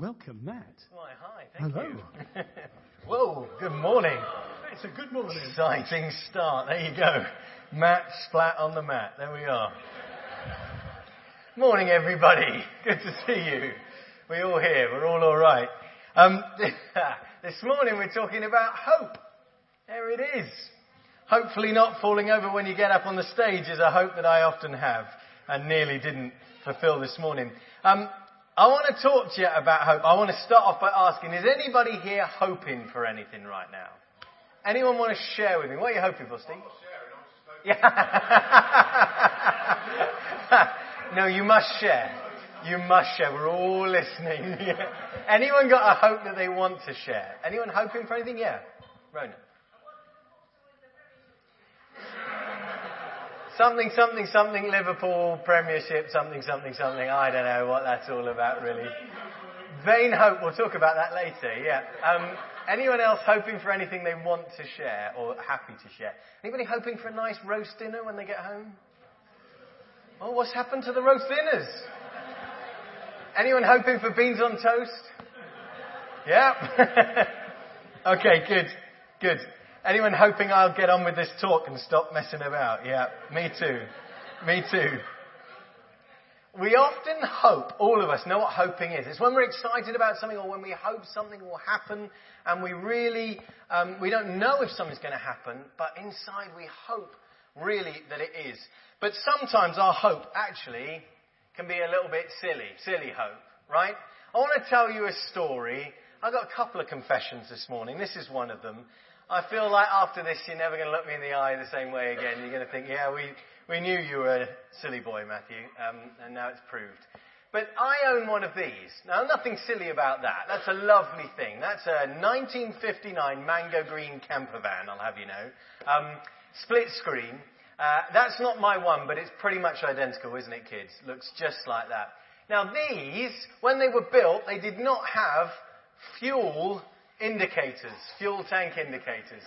Welcome, Matt. Why, hi, thank Hello. you. Whoa, good morning. It's a good morning. Exciting start. There you go. Matt splat on the mat. There we are. Morning, everybody. Good to see you. We're all here. We're all all right. Um, this morning we're talking about hope. There it is. Hopefully not falling over when you get up on the stage is a hope that I often have and nearly didn't fulfill this morning. Um, I want to talk to you about hope. I want to start off by asking, is anybody here hoping for anything right now? Anyone want to share with me? What are you hoping for, Steve? Yeah. no, you must share. You must share. We're all listening. Anyone got a hope that they want to share? Anyone hoping for anything? Yeah. Rona. Something, something, something, Liverpool, Premiership, something, something, something. I don't know what that's all about really. Vain hope, we'll talk about that later, yeah. Um, anyone else hoping for anything they want to share or happy to share? Anybody hoping for a nice roast dinner when they get home? Oh, what's happened to the roast dinners? Anyone hoping for beans on toast? Yeah? okay, good, good. Anyone hoping I'll get on with this talk and stop messing about? Yeah, me too. Me too. We often hope, all of us know what hoping is. It's when we're excited about something or when we hope something will happen and we really, um, we don't know if something's going to happen, but inside we hope really that it is. But sometimes our hope actually can be a little bit silly, silly hope, right? I want to tell you a story. I've got a couple of confessions this morning. This is one of them. I feel like after this, you're never going to look me in the eye the same way again. You're going to think, yeah, we, we knew you were a silly boy, Matthew, um, and now it's proved. But I own one of these. Now, nothing silly about that. That's a lovely thing. That's a 1959 Mango Green camper van, I'll have you know. Um, split screen. Uh, that's not my one, but it's pretty much identical, isn't it, kids? Looks just like that. Now, these, when they were built, they did not have fuel indicators, fuel tank indicators.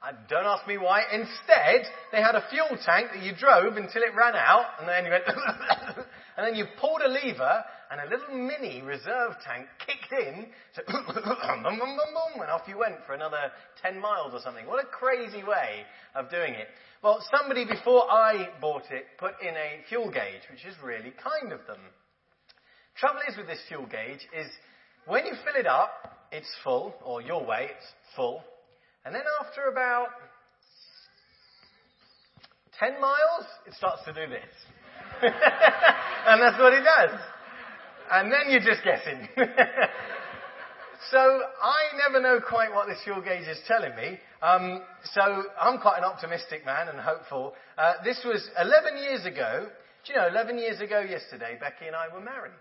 Uh, don't ask me why. Instead, they had a fuel tank that you drove until it ran out, and then you went, and then you pulled a lever, and a little mini reserve tank kicked in, so and off you went for another 10 miles or something. What a crazy way of doing it. Well, somebody before I bought it put in a fuel gauge, which is really kind of them. Trouble is with this fuel gauge is when you fill it up, it's full, or your way, it's full. And then after about 10 miles, it starts to do this. and that's what it does. And then you're just guessing. so I never know quite what this fuel gauge is telling me. Um, so I'm quite an optimistic man and hopeful. Uh, this was 11 years ago. Do you know, 11 years ago yesterday, Becky and I were married.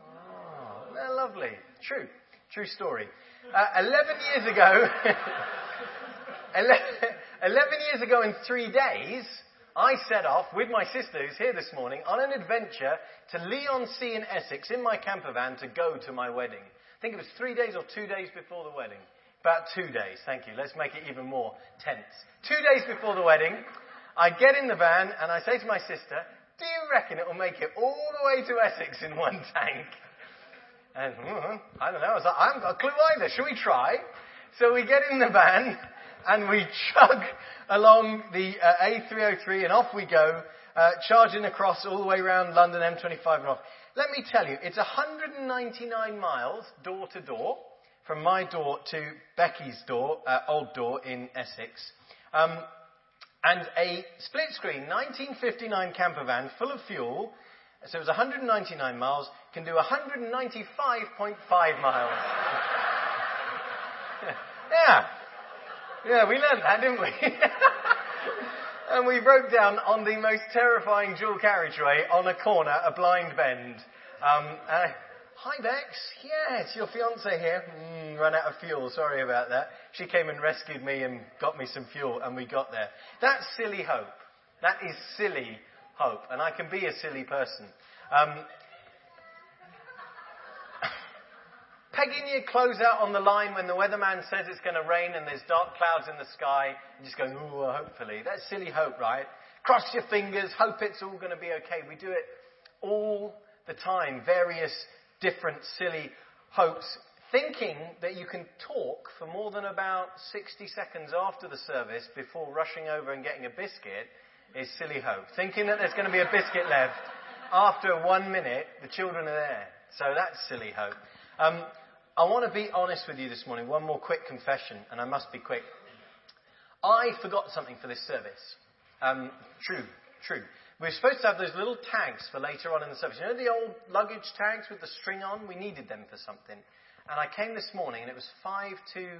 Oh, they're lovely. True. True story. Uh, 11 years ago, 11 years ago in three days, I set off with my sister who's here this morning on an adventure to Leigh-on-Sea in Essex in my camper van to go to my wedding. I think it was three days or two days before the wedding. About two days, thank you. Let's make it even more tense. Two days before the wedding, I get in the van and I say to my sister, do you reckon it will make it all the way to Essex in one tank? And mm, I don't know. I was like, I haven't got a clue either. Should we try? So we get in the van and we chug along the uh, A303 and off we go, uh, charging across all the way around London M25 and off. Let me tell you, it's 199 miles door to door from my door to Becky's door, uh, old door in Essex. Um, and a split screen 1959 camper van full of fuel so it was 199 miles, can do 195.5 miles. yeah. Yeah, we learned that, didn't we? and we broke down on the most terrifying dual carriageway on a corner, a blind bend. Um, uh, Hi Bex, yes, your fiance here. Mm, run out of fuel, sorry about that. She came and rescued me and got me some fuel and we got there. That's silly hope. That is silly hope. And I can be a silly person. Um, pegging your clothes out on the line when the weatherman says it's going to rain and there's dark clouds in the sky, and just going, ooh, hopefully. That's silly hope, right? Cross your fingers, hope it's all going to be okay. We do it all the time. Various different silly hopes, thinking that you can talk for more than about 60 seconds after the service before rushing over and getting a biscuit is silly hope. Thinking that there's going to be a biscuit left after one minute, the children are there. So that's silly hope. Um, I want to be honest with you this morning. One more quick confession, and I must be quick. I forgot something for this service. Um, true, true. We were supposed to have those little tags for later on in the service. You know the old luggage tags with the string on? We needed them for something. And I came this morning and it was 5 to 10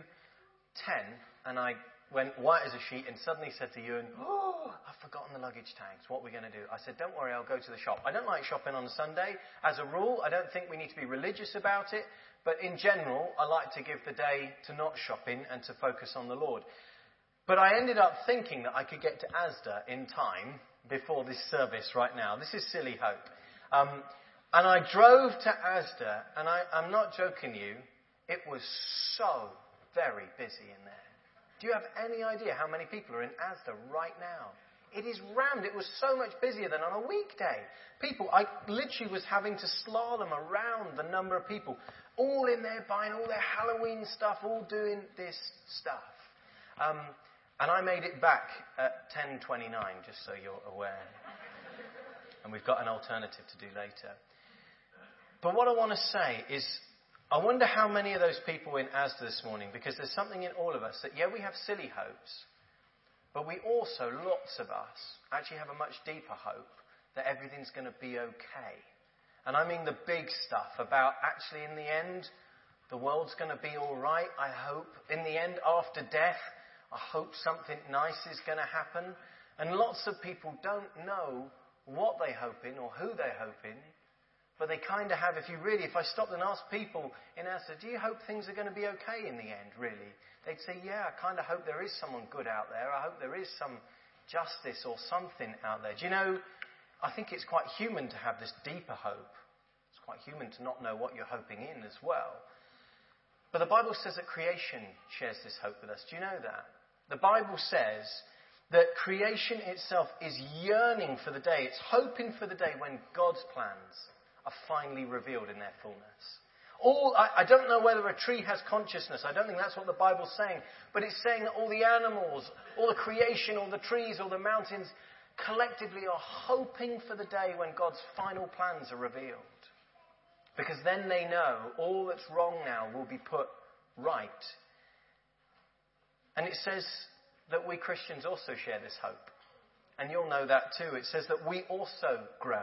and I went white as a sheet and suddenly said to Ewen, Oh, I've forgotten the luggage tags. What are we going to do? I said, Don't worry, I'll go to the shop. I don't like shopping on a Sunday. As a rule, I don't think we need to be religious about it. But in general, I like to give the day to not shopping and to focus on the Lord. But I ended up thinking that I could get to Asda in time before this service right now. This is silly hope. Um, and I drove to Asda, and I, I'm not joking you, it was so very busy in there. Do you have any idea how many people are in Asda right now? It is rammed. It was so much busier than on a weekday. People, I literally was having to slalom around the number of people, all in there buying all their Halloween stuff, all doing this stuff. Um, and I made it back at 10.29, just so you're aware. and we've got an alternative to do later. But what I want to say is, I wonder how many of those people in Asda this morning, because there's something in all of us that, yeah, we have silly hopes, but we also, lots of us, actually have a much deeper hope that everything's going to be okay. And I mean the big stuff about actually, in the end, the world's going to be all right, I hope. In the end, after death, I hope something nice is going to happen. And lots of people don't know what they hope in or who they hope in. But they kind of have, if you really, if I stopped and asked people in answer, do you hope things are going to be okay in the end, really? They'd say, yeah, I kind of hope there is someone good out there. I hope there is some justice or something out there. Do you know, I think it's quite human to have this deeper hope. It's quite human to not know what you're hoping in as well. But the Bible says that creation shares this hope with us. Do you know that? The Bible says that creation itself is yearning for the day, it's hoping for the day when God's plans are finally revealed in their fullness. All, I, I, don't know whether a tree has consciousness. I don't think that's what the Bible's saying. But it's saying that all the animals, all the creation, all the trees, all the mountains collectively are hoping for the day when God's final plans are revealed. Because then they know all that's wrong now will be put right and it says that we Christians also share this hope. And you'll know that too. It says that we also groan.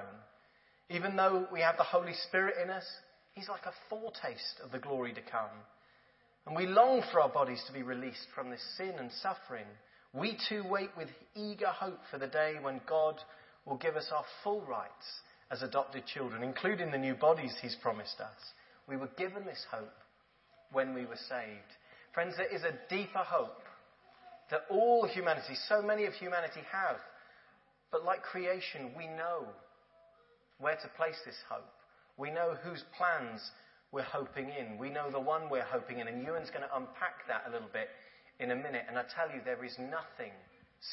Even though we have the Holy Spirit in us, He's like a foretaste of the glory to come. And we long for our bodies to be released from this sin and suffering. We too wait with eager hope for the day when God will give us our full rights as adopted children, including the new bodies He's promised us. We were given this hope when we were saved. Friends, there is a deeper hope that all humanity, so many of humanity have. But like creation, we know where to place this hope. We know whose plans we're hoping in. We know the one we're hoping in. And Ewen's going to unpack that a little bit in a minute. And I tell you, there is nothing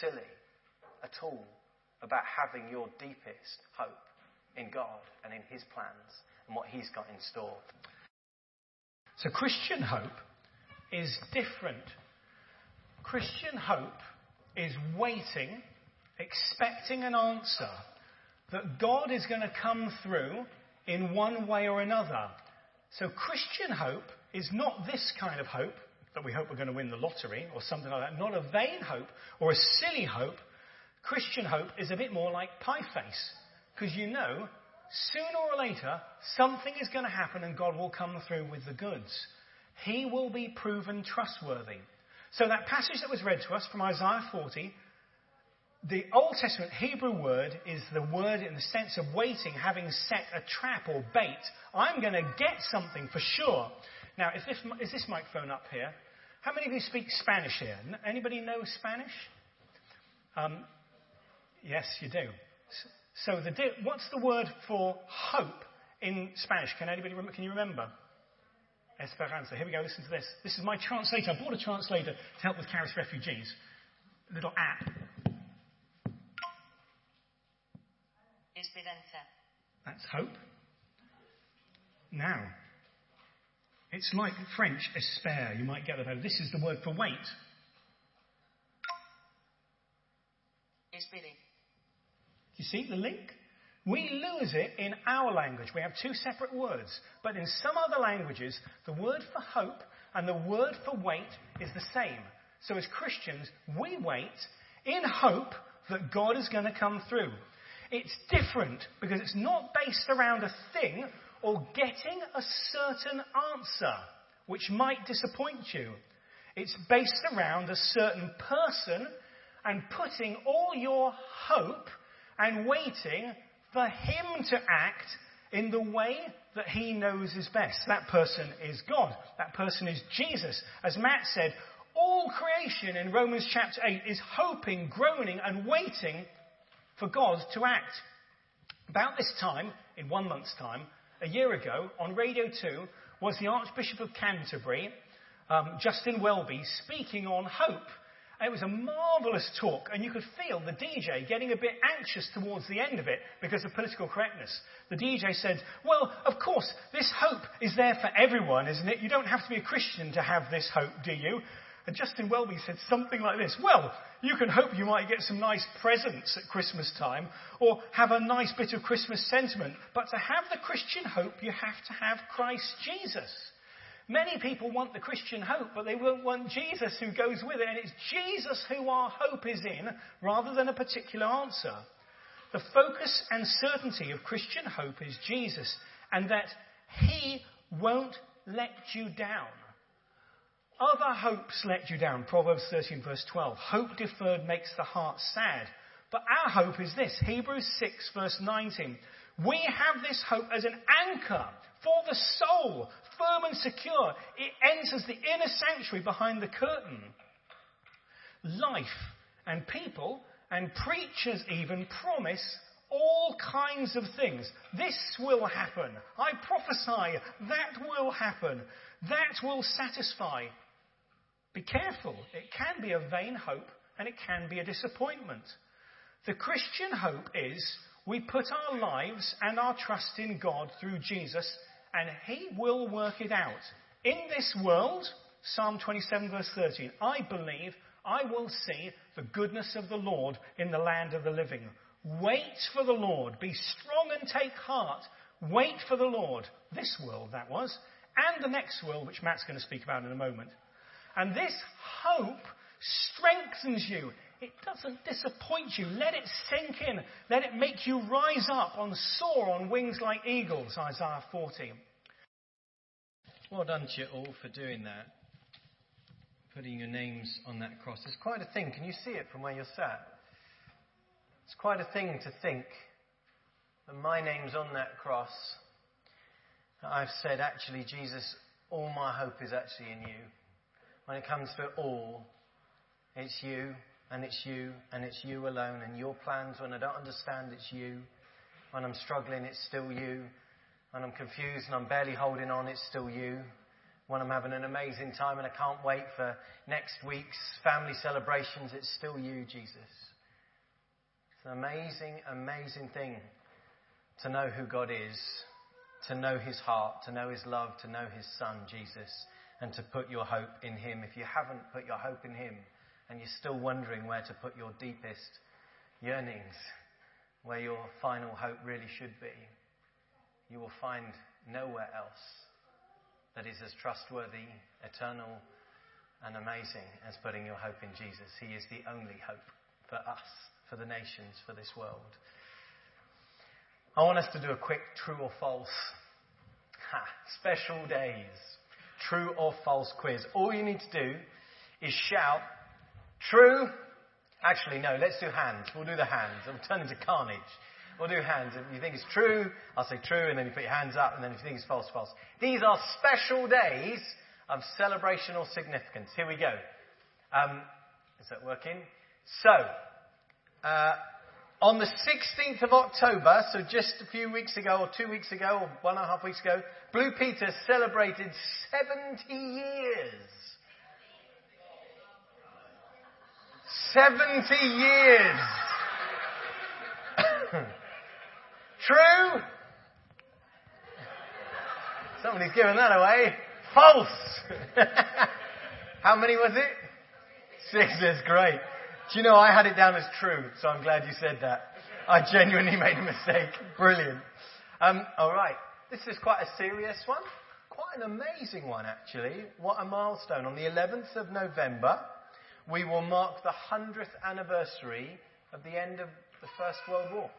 silly at all about having your deepest hope in God and in His plans and what He's got in store. So, Christian hope is different. Christian hope is waiting, expecting an answer that God is going to come through in one way or another. So, Christian hope is not this kind of hope that we hope we're going to win the lottery or something like that, not a vain hope or a silly hope. Christian hope is a bit more like pie face because you know sooner or later something is going to happen and God will come through with the goods he will be proven trustworthy. So that passage that was read to us from Isaiah 40, the Old Testament Hebrew word is the word in the sense of waiting, having set a trap or bait. I'm going to get something for sure. Now, is this, is this microphone up here? How many of you speak Spanish here? Anybody know Spanish? Um, yes, you do. So, the, what's the word for hope in Spanish? Can anybody can you remember? Esperanza. Here we go, listen to this. This is my translator. I bought a translator to help with Caris refugees. A little app. Esperanza. That's hope. now. It's like French espère. You might get that. This is the word for wait. Espérer. You see the link? We lose it in our language. We have two separate words. But in some other languages, the word for hope and the word for wait is the same. So as Christians, we wait in hope that God is going to come through. It's different because it's not based around a thing or getting a certain answer, which might disappoint you. It's based around a certain person and putting all your hope and waiting for him to act in the way that he knows is best. That person is God. That person is Jesus. As Matt said, all creation in Romans chapter 8 is hoping, groaning, and waiting for God to act. About this time, in one month's time, a year ago, on Radio 2, was the Archbishop of Canterbury, um, Justin Welby, speaking on hope. It was a marvellous talk, and you could feel the DJ getting a bit anxious towards the end of it because of political correctness. The DJ said, Well, of course, this hope is there for everyone, isn't it? You don't have to be a Christian to have this hope, do you? And Justin Welby said something like this Well, you can hope you might get some nice presents at Christmas time or have a nice bit of Christmas sentiment, but to have the Christian hope, you have to have Christ Jesus. Many people want the Christian hope, but they won't want Jesus who goes with it. And it's Jesus who our hope is in rather than a particular answer. The focus and certainty of Christian hope is Jesus and that He won't let you down. Other hopes let you down. Proverbs 13, verse 12. Hope deferred makes the heart sad. But our hope is this Hebrews 6, verse 19. We have this hope as an anchor for the soul, firm and secure. It enters the inner sanctuary behind the curtain. Life and people and preachers even promise all kinds of things. This will happen. I prophesy that will happen. That will satisfy. Be careful. It can be a vain hope and it can be a disappointment. The Christian hope is we put our lives and our trust in God through Jesus and He will work it out. In this world, Psalm 27, verse 13, I believe I will see the goodness of the Lord in the land of the living. Wait for the Lord. Be strong and take heart. Wait for the Lord. This world, that was, and the next world, which Matt's going to speak about in a moment. And this hope strengthens you. It doesn't disappoint you. Let it sink in. Let it make you rise up and soar on wings like eagles, Isaiah 40. Well done to you all for doing that. Putting your names on that cross. It's quite a thing. Can you see it from where you're sat? It's quite a thing to think that my name's on that cross. I've said, actually, Jesus, all my hope is actually in you. When it comes to it all, it's you, and it's you, and it's you alone, and your plans. When I don't understand, it's you. When I'm struggling, it's still you. When I'm confused and I'm barely holding on, it's still you. When I'm having an amazing time and I can't wait for next week's family celebrations, it's still you, Jesus. It's an amazing, amazing thing to know who God is, to know His heart, to know His love, to know His Son, Jesus, and to put your hope in Him. If you haven't put your hope in Him and you're still wondering where to put your deepest yearnings, where your final hope really should be, you will find nowhere else that is as trustworthy, eternal, and amazing as putting your hope in Jesus. He is the only hope for us, for the nations, for this world. I want us to do a quick true or false. Ha, special days. True or false quiz. All you need to do is shout true. Actually, no, let's do hands. We'll do the hands. It'll turn into carnage. We'll do hands. If you think it's true, I'll say true, and then you put your hands up, and then if you think it's false, false. These are special days of celebrational significance. Here we go. Um, is that working? So, uh, on the 16th of October, so just a few weeks ago, or two weeks ago, or one and a half weeks ago, Blue Peter celebrated 70 years. 70 years. True? Somebody's given that away. False! How many was it? Six is great. Do you know, I had it down as true, so I'm glad you said that. I genuinely made a mistake. Brilliant. Um, all right. This is quite a serious one. Quite an amazing one, actually. What a milestone. On the 11th of November, we will mark the 100th anniversary of the end of the First World War.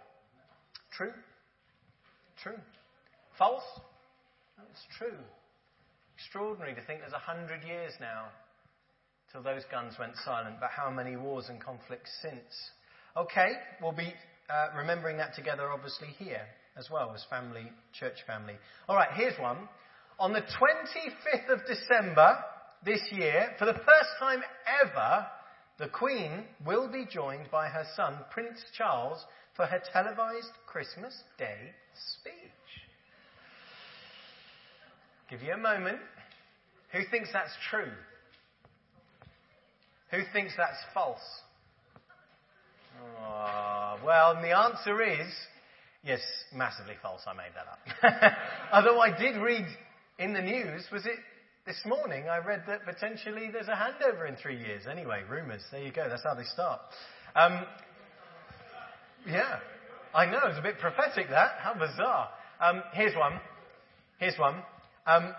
True? True. False? It's true. Extraordinary to think there's a hundred years now till those guns went silent, but how many wars and conflicts since? Okay, we'll be uh, remembering that together, obviously, here as well as family, church family. All right, here's one. On the 25th of December this year, for the first time ever, the Queen will be joined by her son, Prince Charles, for her televised Christmas Day speech. Give you a moment. Who thinks that's true? Who thinks that's false? Oh, well, the answer is yes, massively false. I made that up. Although I did read in the news, was it this morning? I read that potentially there's a handover in three years. Anyway, rumours. There you go. That's how they start. Um, yeah, I know. It's a bit prophetic that. How bizarre. Um, here's one. Here's one. Um,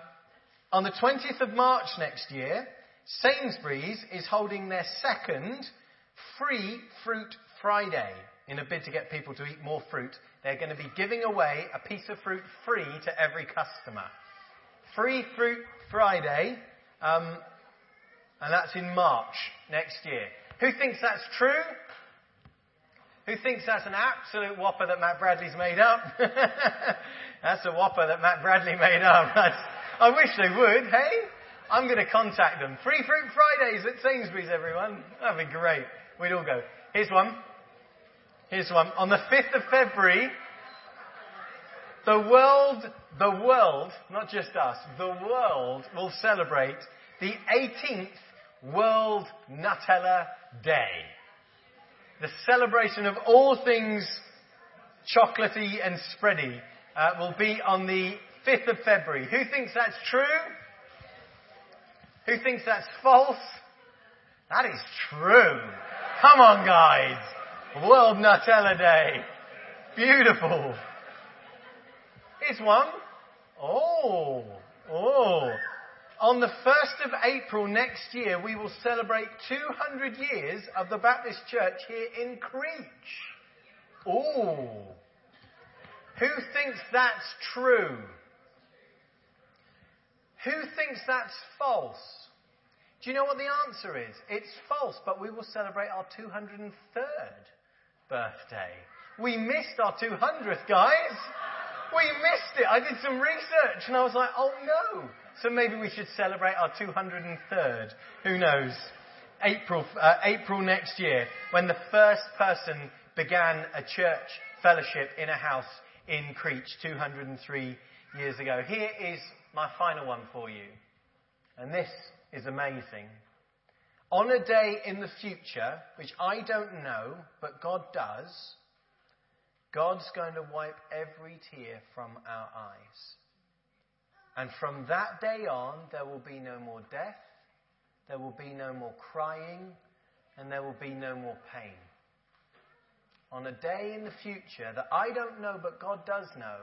on the 20th of March next year, Sainsbury's is holding their second free Fruit Friday. In a bid to get people to eat more fruit, they're going to be giving away a piece of fruit free to every customer. Free Fruit Friday, um, and that's in March next year. Who thinks that's true? Who thinks that's an absolute whopper that Matt Bradley's made up? that's a whopper that Matt Bradley made up. I wish they would, hey? I'm going to contact them. Free Fruit Fridays at Sainsbury's, everyone. That'd be great. We'd all go. Here's one. Here's one. On the 5th of February, the world, the world, not just us, the world will celebrate the 18th World Nutella Day the celebration of all things chocolatey and spready uh, will be on the 5th of February. Who thinks that's true? Who thinks that's false? That is true. Come on, guys. World Nutella Day. Beautiful. Here's one. Oh, oh. On the 1st of April next year, we will celebrate 200 years of the Baptist Church here in Creech. Oh. Who thinks that's true? Who thinks that's false? Do you know what the answer is? It's false, but we will celebrate our 203rd birthday. We missed our 200th, guys. We missed it. I did some research and I was like, oh no. So maybe we should celebrate our 203rd. Who knows? April, uh, April next year, when the first person began a church fellowship in a house in Creech 203 years ago. Here is my final one for you. And this is amazing. On a day in the future, which I don't know, but God does, God's going to wipe every tear from our eyes. And from that day on, there will be no more death, there will be no more crying, and there will be no more pain. On a day in the future that I don't know, but God does know,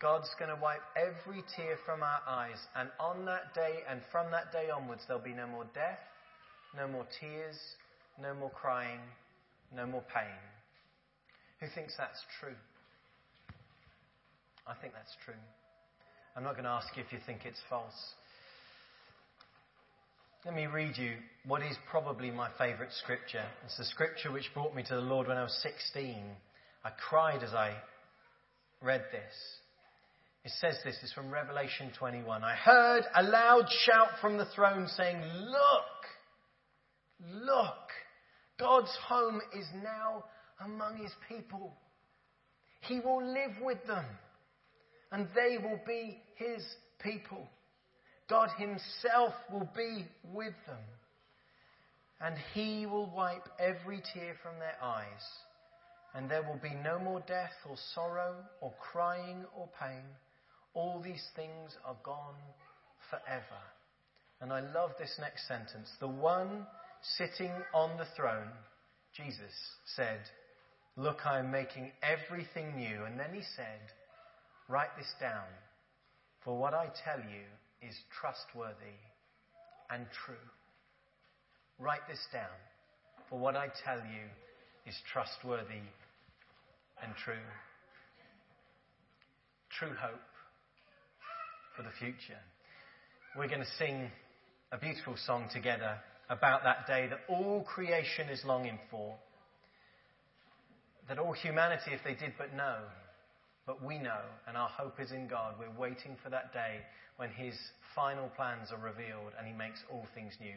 God's going to wipe every tear from our eyes. And on that day and from that day onwards, there'll be no more death, no more tears, no more crying, no more pain. Who thinks that's true? I think that's true. I'm not going to ask you if you think it's false. Let me read you what is probably my favourite scripture. It's the scripture which brought me to the Lord when I was 16. I cried as I read this. It says this, it's from Revelation 21. I heard a loud shout from the throne saying, Look, look, God's home is now among his people. He will live with them, and they will be his people. God himself will be with them, and he will wipe every tear from their eyes, and there will be no more death or sorrow or crying or pain. All these things are gone forever. And I love this next sentence. The one sitting on the throne, Jesus, said, Look, I am making everything new. And then he said, Write this down, for what I tell you is trustworthy and true. Write this down, for what I tell you is trustworthy and true. True hope for the future. We're going to sing a beautiful song together about that day that all creation is longing for. That all humanity, if they did but know, but we know, and our hope is in God. We're waiting for that day when His final plans are revealed and He makes all things new.